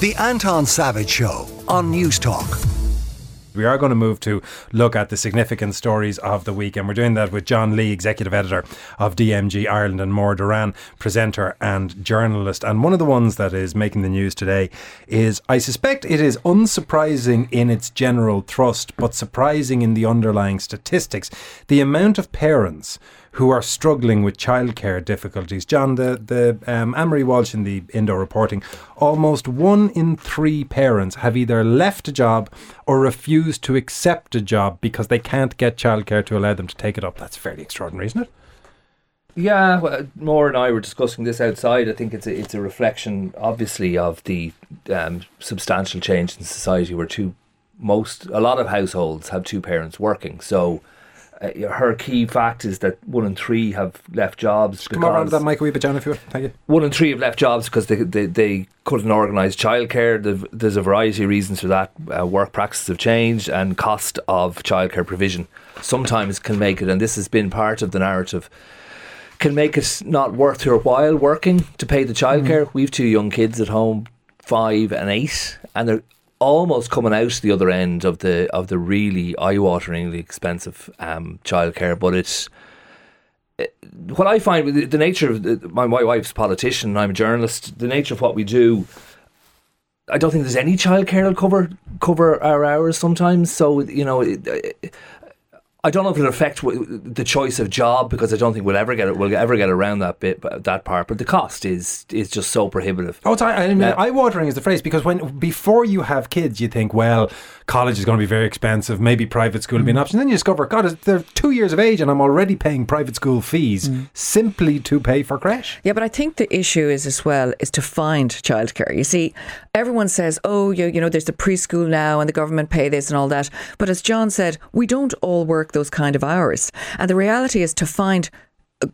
The Anton Savage Show on Newstalk. We are going to move to look at the significant stories of the week, and we're doing that with John Lee, executive editor of DMG Ireland, and Maura Derrane, presenter and journalist. And one of the ones that is making the news today is I suspect it is unsurprising in its general thrust, but surprising in the underlying statistics. The amount of parents who are struggling with childcare difficulties. John, the, the um, Anne-Marie Walsh in the Indo reporting, almost one in three parents have either left a job or refused to accept a job because they can't get childcare to allow them to take it up. That's fairly extraordinary, isn't it? Yeah, well, Maura and I were discussing this outside. I think it's a, it's a reflection, obviously, of the um, substantial change in society where two most a lot of households have two parents working. So uh, her key fact is that one in three have left jobs. Come on around that mic a wee bit, John, if you would. Thank you. One in three have left jobs because they, they, they couldn't organise childcare. There's a variety of reasons for that. Uh, work practices have changed and cost of childcare provision sometimes can make it, and this has been part of the narrative can make it not worth your while working to pay the childcare. Mm. We've two young kids at home, five and eight, and they're almost coming out the other end of the of the really eye-wateringly expensive um, childcare. But it's it, what I find with the, nature of the, my my wife's politician. I'm a journalist. The nature of what we do. I don't think there's any childcare that'll cover cover our hours sometimes. So you know, it, I don't know if it'll affect the choice of job because I don't think we'll ever get it. We'll ever get around that bit, that part. But the cost is is just so prohibitive. Oh, it's eye, I mean, uh, eye watering is the phrase because when before you have kids, you think, well, college is going to be very expensive. Maybe private school will be an mm. option. Then you discover, God, they're two years of age, and I'm already paying private school fees mm. simply to pay for crash. Yeah, but I think the issue is as well is to find childcare. You see, everyone says, oh, you, you know, there's the preschool now, and the government pay this and all that. But as John said, we don't all work those kind of hours. And the reality is to find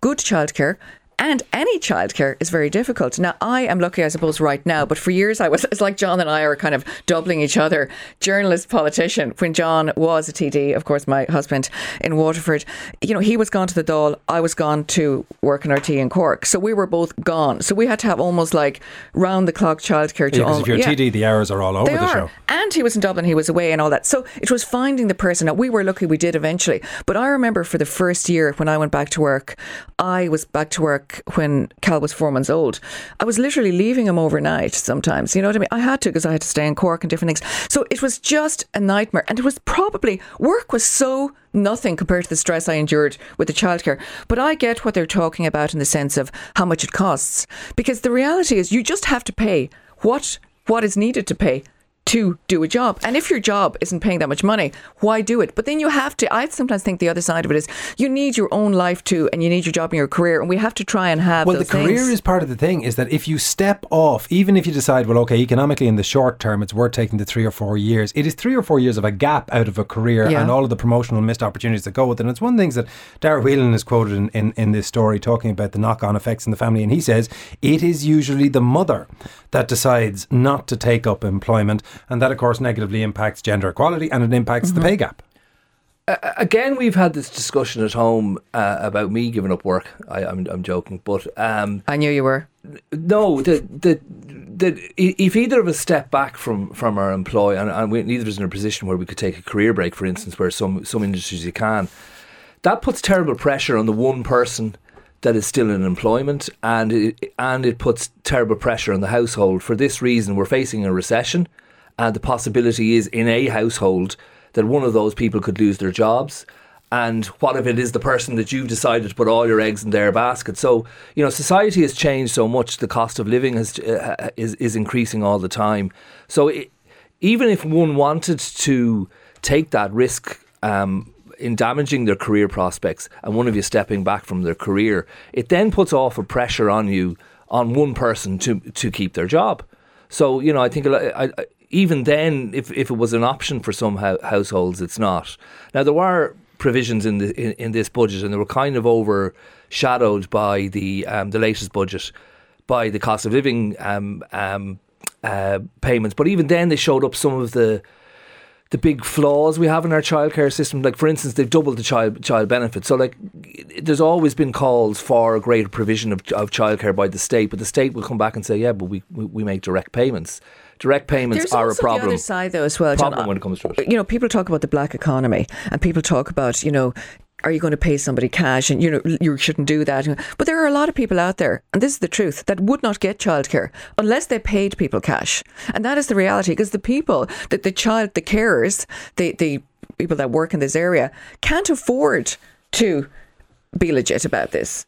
good childcare and any childcare is very difficult. Now, I am lucky, I suppose, right now, but for years I was, it's like John and I are kind of doubling each other. Journalist, politician. When John was a TD, of course, my husband in Waterford, you know, he was gone to the Dáil, I was gone to work in RT in Cork. So we were both gone. So we had to have almost like round the clock childcare. Yeah, because if you're yeah. TD, the hours are all over they the are. show. And he was in Dublin, he was away and all that. So it was finding the person. Now, we were lucky we did eventually. But I remember for the first year when I went back to work, I was back to work when Cal was four months old. I was literally leaving him overnight sometimes. You know what I mean? I had to because I had to stay in Cork and different things. So it was just a nightmare. And it was probably, work was so nothing compared to the stress I endured with the childcare. But I get what they're talking about in the sense of how much it costs. Because the reality is you just have to pay what what is needed to pay to do a job. And if your job isn't paying that much money, why do it? But then you have to, I sometimes think the other side of it is you need your own life too, and you need your job and your career. And we have to try and have Well, the career things. is part of the thing, is that if you step off, even if you decide, well, okay, economically in the short term, it's worth taking the three or four years, it is three or four years of a gap out of a career yeah. and all of the promotional missed opportunities that go with it. And it's one of the things that Dara Whelan is quoted in, in, in this story talking about the knock on effects in the family. And he says it is usually the mother that decides not to take up employment. And that, of course, negatively impacts gender equality and it impacts mm-hmm. the pay gap. Uh, again, we've had this discussion at home uh, about me giving up work. I, am I'm, I'm joking, but um, I knew you were. No, the, the, the, if either of us step back from, from our employ, and, and we, neither of us in a position where we could take a career break, for instance, where some some industries you can, that puts terrible pressure on the one person that is still in employment, and it, and it puts terrible pressure on the household. For this reason, we're facing a recession, and the possibility is in a household that one of those people could lose their jobs. And what if it is the person that you've decided to put all your eggs in their basket? So you know, society has changed so much. The cost of living has uh, is is increasing all the time. So it, even if one wanted to take that risk um, in damaging their career prospects and one of you stepping back from their career, it then puts off a pressure on you on one person to to keep their job. So you know, I think I, I, even then, if if it was an option for some ho- households, it's not. Now there were provisions in the in, in, this budget, and they were kind of overshadowed by the um, the latest budget, by the cost of living um, um, uh, payments. But even then, they showed up some of the the big flaws we have in our childcare system. Like, for instance, they've doubled the child child benefit. So, like, there's always been calls for a greater provision of, of childcare by the state, but the state will come back and say, yeah, but we, we, we make direct payments. Direct payments There's are a problem. the other side, though, as well, John. problem when it comes to it. You know, people talk about the black economy, and people talk about, you know, are you going to pay somebody cash? And you know, you shouldn't do that. But there are a lot of people out there, and this is the truth, that would not get childcare unless they paid people cash. And that is the reality, because the people that the child, the carers, the the people that work in this area can't afford to be legit about this.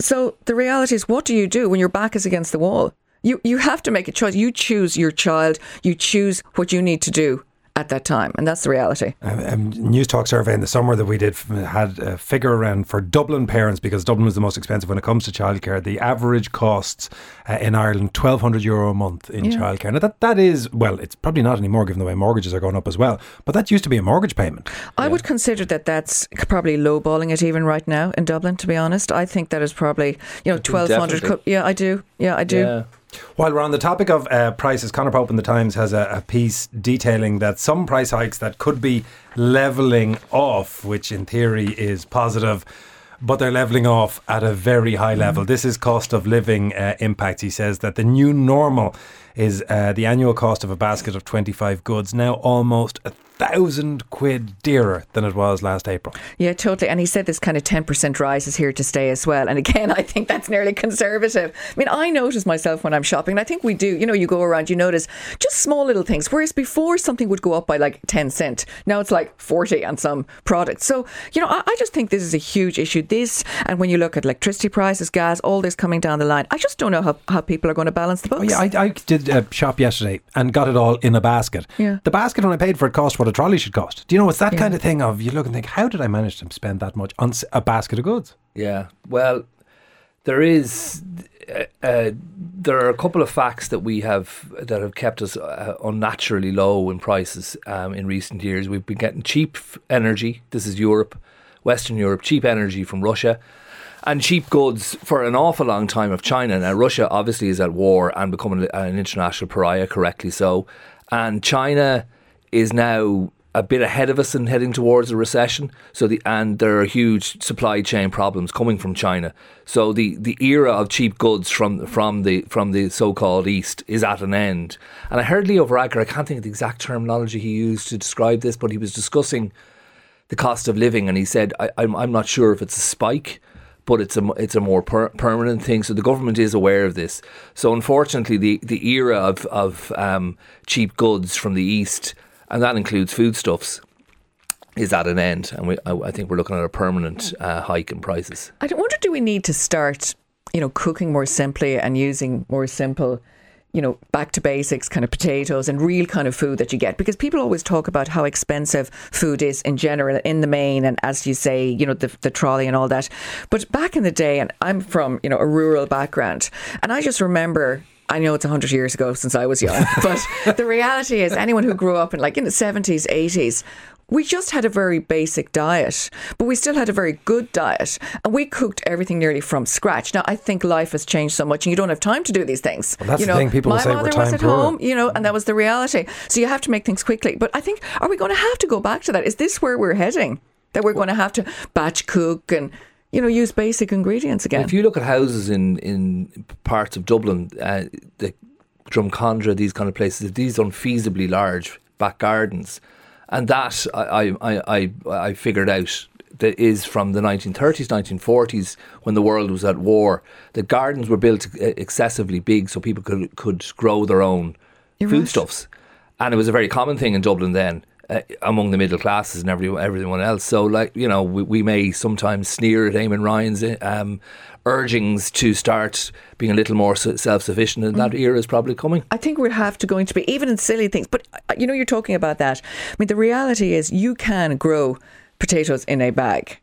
So the reality is, what do you do when your back is against the wall? You you have to make a choice. You choose your child. You choose what you need to do at that time, and that's the reality. A um, Newstalk survey in the summer that we did had a figure around for Dublin parents because Dublin was the most expensive when it comes to childcare. The average costs uh, in Ireland twelve hundred euro a month in Yeah. childcare. Now that that is well, it's probably not anymore given the way mortgages are going up as well. But that used to be a mortgage payment. I would consider that that's probably lowballing it even right now in Dublin. To be honest, I think that is probably you know twelve hundred. definitely. Yeah, I do. Yeah, I do. Yeah. While we're on the topic of uh, prices, Conor Pope in the Times has a, a piece detailing that some price hikes that could be levelling off, which in theory is positive, but they're levelling off at a very high level. This is cost of living uh, impact. He says that the new normal is uh, the annual cost of a basket of 25 goods now almost a thousand quid dearer than it was last April. Yeah, totally. And he said this kind of 10% rise is here to stay as well. And again, I think that's nearly conservative. I mean, I notice myself when I'm shopping, and I think we do. You know, you go around, you notice just small little things. Whereas before, something would go up by like 10 cent. Now it's like 40 on some products. So, you know, I, I just think this is a huge issue. This, and when you look at electricity prices, gas, all this coming down the line, I just don't know how, how people are going to balance the books. Oh, yeah, I, I did a shop yesterday and got it all in a basket. Yeah. The basket when I paid for it cost what a trolley should cost. Do you know, it's that Yeah. kind of thing of you look and think, how did I manage to spend that much on a basket of goods? Yeah. Well, there is. Uh, uh, there are a couple of facts that we have that have kept us uh, unnaturally low in prices um, in recent years. We've been getting cheap energy. This is Europe, Western Europe, cheap energy from Russia, and cheap goods for an awful long time of China. Now, Russia obviously is at war and becoming an international pariah, correctly so, and China is now a bit ahead of us and heading towards a recession. So the and there are huge supply chain problems coming from China. So the, the era of cheap goods from from the from the so called East is at an end. And I heard Leo Varadkar, I can't think of the exact terminology he used to describe this, but he was discussing the cost of living, and he said, I, I'm I'm not sure if it's a spike. But it's a it's a more per- permanent thing. So the government is aware of this. So unfortunately, the, the era of of um, cheap goods from the east, and that includes foodstuffs, is at an end. And we I, I think we're looking at a permanent uh, hike in prices. I wonder, do we need to start, you know, cooking more simply and using more simple, you know, back to basics kind of potatoes and real kind of food that you get? Because people always talk about how expensive food is in general, in the main, and as you say, you know, the, the trolley and all that. But back in the day, and I'm from, you know, a rural background, and I just remember. I know it's 100 years ago since I was young, but the reality is, anyone who grew up in like in the 70s, 80s, we just had a very basic diet, but we still had a very good diet. And we cooked everything nearly from scratch. Now, I think life has changed so much and you don't have time to do these things. Well, that's you the thing, people my say we're mother was at home, you know, and that was the reality. So you have to make things quickly. But I think, are we going to have to go back to that? Is this where we're heading? That we're going to have to batch cook and, you know, use basic ingredients again? If you look at houses in, in parts of Dublin, uh, the Drumcondra, these kind of places, these unfeasibly large back gardens, and that I I, I, I figured out that is from the 1930s, 1940s when the world was at war. The gardens were built uh, excessively big so people could could grow their own You're right. foodstuffs, and it was a very common thing in Dublin then. Uh, among the middle classes and every, everyone else. So, like, you know, we, we may sometimes sneer at Eamon Ryan's um, urgings to start being a little more self sufficient, and that era is probably coming. I think we'll have to going to be even in silly things. But uh, you know, you're talking about that. I mean, the reality is you can grow potatoes in a bag.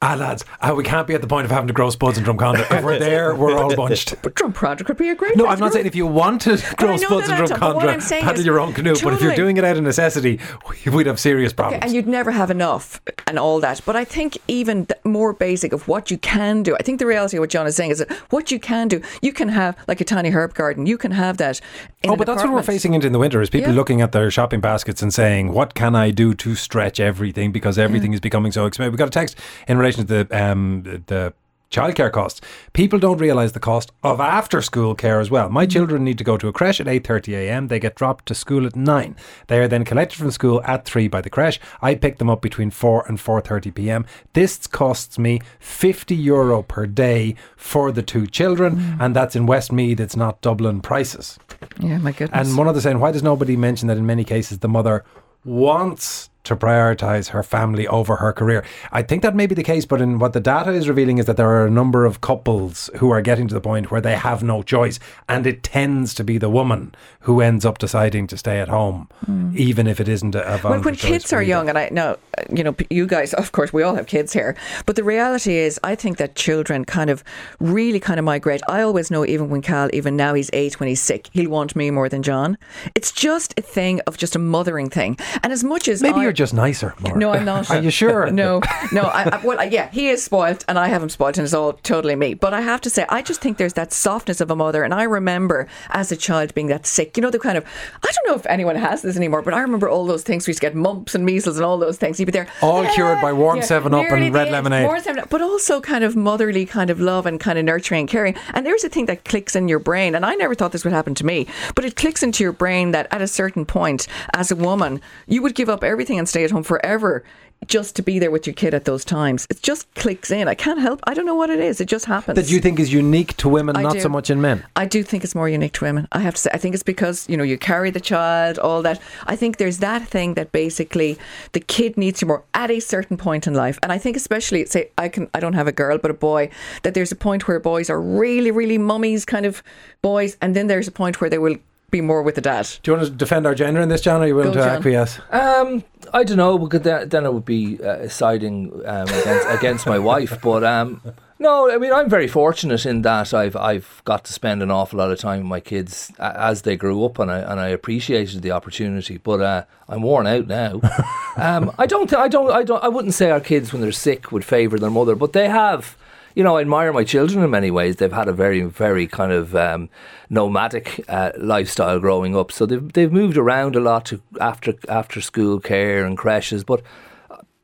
Ah, lads, ah, we can't be at the point of having to grow spuds and Drumcondra. If we're there, we're all bunched. But drum project could be a great. No, I'm not saying if you want to grow spuds that, and Anton, but what I'm saying Drumcondra, paddle your own canoe. But if you're doing it out of necessity, we'd have serious Okay, problems. and you'd never have enough and all that. But I think even more basic of what you can do. I think the reality of what John is saying is that what you can do, you can have like a tiny herb garden. You can have that in Oh, but that's what we're facing into in the winter is people Yeah. looking at their shopping baskets and saying, what can I do to stretch everything because everything is becoming so expensive. We got a text in relation to the, um, the, childcare costs. People don't realise the cost of after school care as well. My children need to go to a creche at 8.30 a.m. They get dropped to school at 9. They are then collected from school at 3 by the creche. I pick them up between 4 and 4.30 p.m. This costs me 50 euro per day for the two children and that's in Westmeath, It's not Dublin prices. Yeah, my goodness. And one other saying, why does nobody mention that in many cases the mother wants to prioritise her family over her career? I think that may be the case, but in what the data is revealing is that there are a number of couples who are getting to the point where they have no choice, and it tends to be the woman who ends up deciding to stay at home, hmm. even if it isn't a, a when, when kids are either. young, and I know, you know, you guys, of course, we all have kids here, but the reality is, I think that children kind of really kind of migrate. I always know, even when Cal, even now he's eight, when he's sick, he'll want me more than John. It's just a thing of just a mothering thing. And as much as Maybe I- you're just nicer. Maura. No, I'm not. Are you sure? No, no. I, I, well, I- yeah, he is spoilt, and I have him spoilt, and it's all totally me. But I have to say, I just think there's that softness of a mother, and I remember as a child being that sick. You know, the kind of I don't know if anyone has this anymore, but I remember all those things. We used to get mumps and measles and all those things. You'd be there, All ah, cured by warm 7-Up and red lemonade. warm 7-Up, but also kind of motherly kind of love and kind of nurturing and caring. And there's a thing that clicks in your brain, and I never thought this would happen to me, but it clicks into your brain that at a certain point, as a woman, you would give up everything and stay at home forever just to be there with your kid at those times. It just clicks in. I can't help. I don't know what it is. It just happens. That you think is unique to women, I not do. so much in men. I do think it's more unique to women. I have to say, I think it's because you know you carry the child, all that. I think there's that thing that basically the kid needs you more at a certain point in life, and I think especially say I can I don't have a girl but a boy that there's a point where boys are really really mummies kind of boys, and then there's a point where they will be more with the dad. Do you want to defend our gender in this, John? Or are you willing Go, to John. acquiesce? Um, I don't know because then, then it would be uh, siding um, against, against my wife. But um, no, I mean I'm very fortunate in that I've I've got to spend an awful lot of time with my kids as they grew up, and I and I appreciated the opportunity. But uh, I'm worn out now. um, I don't th- I don't I don't I wouldn't say our kids when they're sick would favour their mother, but they have. You know, I admire my children in many ways. They've had a very, very kind of um, nomadic uh, lifestyle growing up, so they've they've moved around a lot to after after school care and creches. But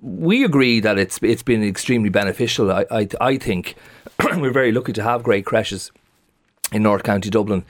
we agree that it's it's been extremely beneficial. I I, I think we're very lucky to have great creches in North County Dublin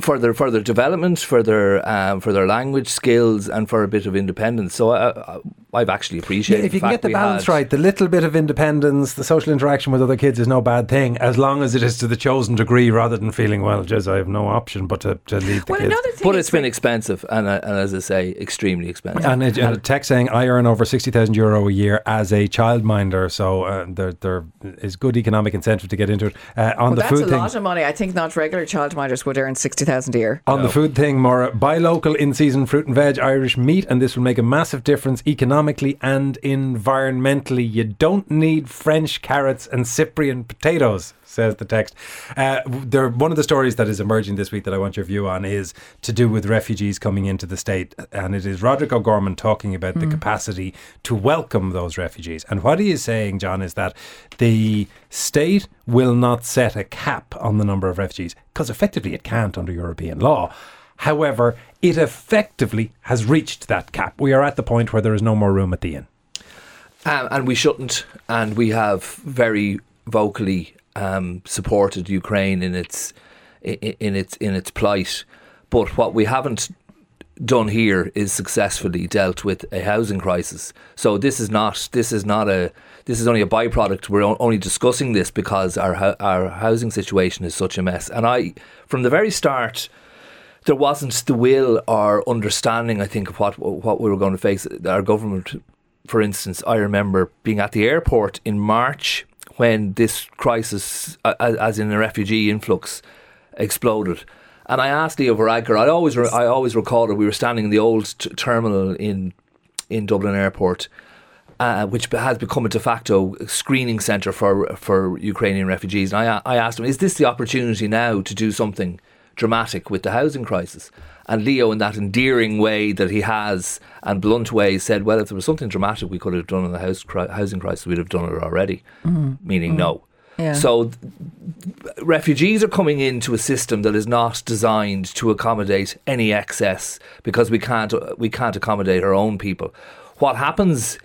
for their for their development, for their um, for their language skills, and for a bit of independence. So I, I, I've actually appreciated. That. If you the can fact get the balance had- right, the little bit of independence, the social interaction with other kids is no bad thing, as long as it is to the chosen degree, rather than feeling, well, just I have no option but to, to leave the Well, kids. another thing, But it's been when- expensive, and, uh, and as I say, extremely expensive. And a, and a text saying, I earn over 60,000 euro a year as a childminder, so uh, there, there is good economic incentive to get into it. Uh, on well, the that's food a thing, lot of money. I think not regular childminders would earn sixty thousand a year. On the food thing, Maura, buy local in season fruit and veg Irish meat, and this will make a massive difference economically and environmentally. You don't need French carrots and Cyprian potatoes, says the text. Uh, there, one of the stories that is emerging this week that I want your view on is to do with refugees coming into the state, and it is Roderick O'Gorman talking about the capacity to welcome those refugees. And what he is saying, John, is that the state will not set a cap on the number of refugees because effectively it can't under European law. However, it effectively has reached that cap. We are at the point where there is no more room at the inn. Um, and we shouldn't. And we have very vocally um, supported Ukraine in its in, its in its plight. But what we haven't done here is successfully dealt with a housing crisis. So this is not this is not a this is only a byproduct. We're only discussing this because our our housing situation is such a mess. And I, from the very start, there wasn't the will or understanding. I think of what what we were going to face. Our government, for instance, I remember being at the airport in March when this crisis, as in the refugee influx, exploded. And I asked Leo Varadkar. I always re- I always recall that we were standing in the old t- terminal in in Dublin Airport. Uh, which has become a de facto screening centre for for Ukrainian refugees. And I, I asked him, is this the opportunity now to do something dramatic with the housing crisis? And Leo, in that endearing way that he has and blunt way, said, well, if there was something dramatic we could have done in the house cri- housing crisis, we'd have done it already. Mm-hmm. Meaning, mm-hmm. no. Yeah. So refugees are coming into a system that is not designed to accommodate any excess because we can't we can't accommodate our own people. What happens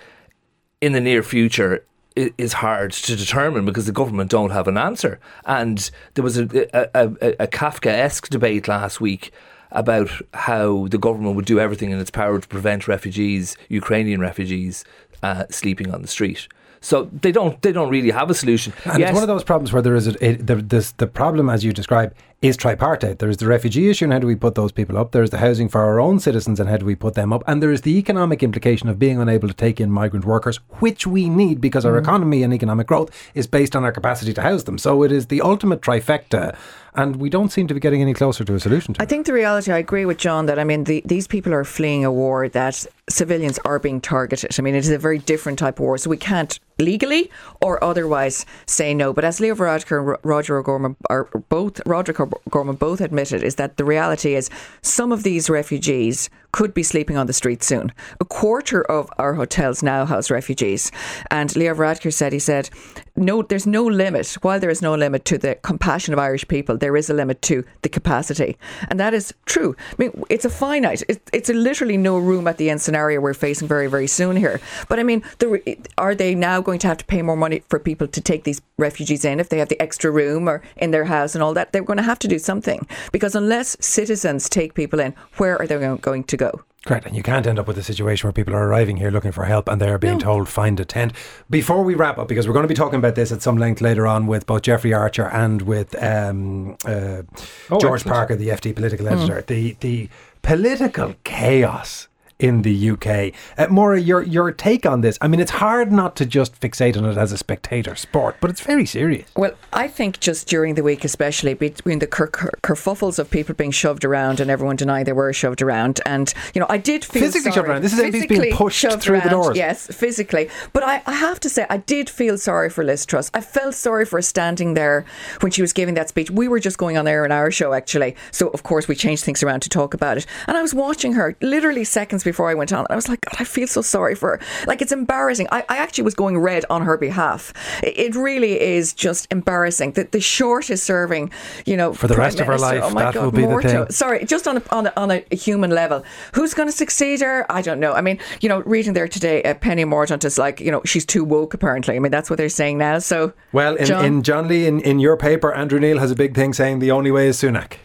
in the near future is hard to determine because the government don't have an answer. And there was a, a, a, a Kafka-esque debate last week about how the government would do everything in its power to prevent refugees, Ukrainian refugees, uh, sleeping on the street. So they don't they don't really have a solution. And yes. it's one of those problems where there is a, a, the, this, the problem, as you describe, is tripartite. There is the refugee issue and how do we put those people up? There's the housing for our own citizens and how do we put them up? And there is the economic implication of being unable to take in migrant workers, which we need because our mm. economy and economic growth is based on our capacity to house them. So it is the ultimate trifecta and we don't seem to be getting any closer to a solution to I it. think the reality, I agree with John that I mean the, these people are fleeing a war that civilians are being targeted. I mean, it is a very different type of war, so we can't legally or otherwise say no. But as Leo Varadkar and Roger O'Gorman are both, Roderick O'Gorman both admitted, is that the reality is some of these refugees could be sleeping on the street soon. A quarter of our hotels now house refugees. And Leo Varadkar said, he said, no, there's no limit. While there is no limit to the compassion of Irish people, there is a limit to the capacity. And that is true. I mean, it's a finite, it, it's a literally no room at the end scenario we're facing very, very soon here. But I mean, the, are they now going to have to pay more money for people to take these refugees in if they have the extra room or in their house and all that? They're going to have to do something. Because unless citizens take people in, where are they going to go? Go. Correct, and you can't end up with a situation where people are arriving here looking for help and they're being no. told find a tent. Before we wrap up, because we're going to be talking about this at some length later on with both Jeffrey Archer and with um, uh, oh, George excellent. Parker, the FT political hmm. editor, mm. the the political chaos in the UK. Uh, Maura, your your take on this? I mean, it's hard not to just fixate on it as a spectator sport, but it's very serious. Well, I think just during the week, especially between the ker- ker- kerfuffles of people being shoved around and everyone denying they were shoved around, and you know, I did feel physically sorry. shoved around. This is MPs being pushed through around, the doors. Yes, physically. But I, I have to say, I did feel sorry for Liz Truss. I felt sorry for standing there when she was giving that speech. We were just going on air in our show actually, so of course we changed things around to talk about it. And I was watching her literally seconds before I went on, and I was like, God, I feel so sorry for her. Like, it's embarrassing. I, I actually was going red on her behalf. It, it really is just embarrassing that the short is serving, you know, for the Prime rest Minister. of her life. Oh my that God, will be the thing. Sorry, just on a, on a, on a human level, who's going to succeed her? I don't know. I mean, you know, reading there today, uh, Penny Mordaunt is like, you know, she's too woke. Apparently, I mean, that's what they're saying now. So, well, in John, in John Lee, in, in your paper, Andrew Neil has a big thing saying the only way is Sunak.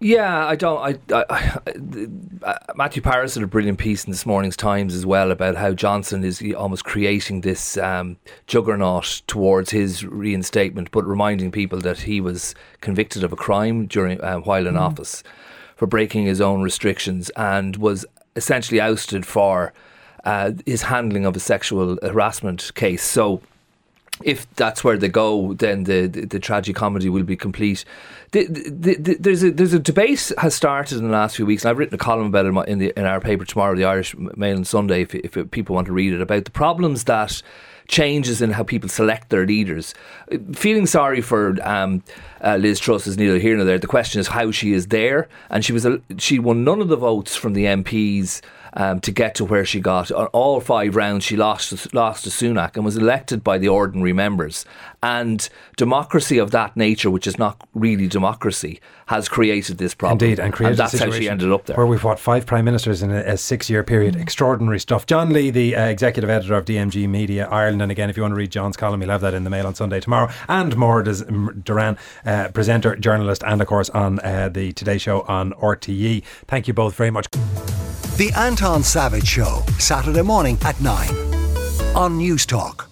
Yeah, I don't. I, I, I, uh, Matthew Parris had a brilliant piece in this morning's Times as well about how Johnson is almost creating this um, juggernaut towards his reinstatement, but reminding people that he was convicted of a crime during uh, while in mm. office for breaking his own restrictions and was essentially ousted for uh, his handling of a sexual harassment case. So if that's where they go, then the the, the tragic comedy will be complete. The, the, the, there's a there's a debate has started in the last few weeks, and I've written a column about it in the in our paper tomorrow, the Irish Mail on Sunday, if, if people want to read it, about the problems that changes in how people select their leaders. Feeling sorry for um, uh, Liz Truss is neither here nor there. The question is how she is there, and she was a, she won none of the votes from the MPs um, to get to where she got. On all five rounds, she lost lost to Sunak and was elected by the ordinary members. And democracy of that nature, which is not really democracy, has created this problem. Indeed, and created and that's how she ended up there. Where we've what five prime ministers in a, a six-year period. Mm. Extraordinary stuff. John Lee, the uh, executive editor of DMG Media Ireland, and again, if you want to read John's column, you'll have that in the Mail on Sunday tomorrow. And Maura Derrane, uh, presenter, journalist, and of course on uh, the Today Show on RTE. Thank you both very much. The Savage Show, Saturday morning at 9 on Newstalk.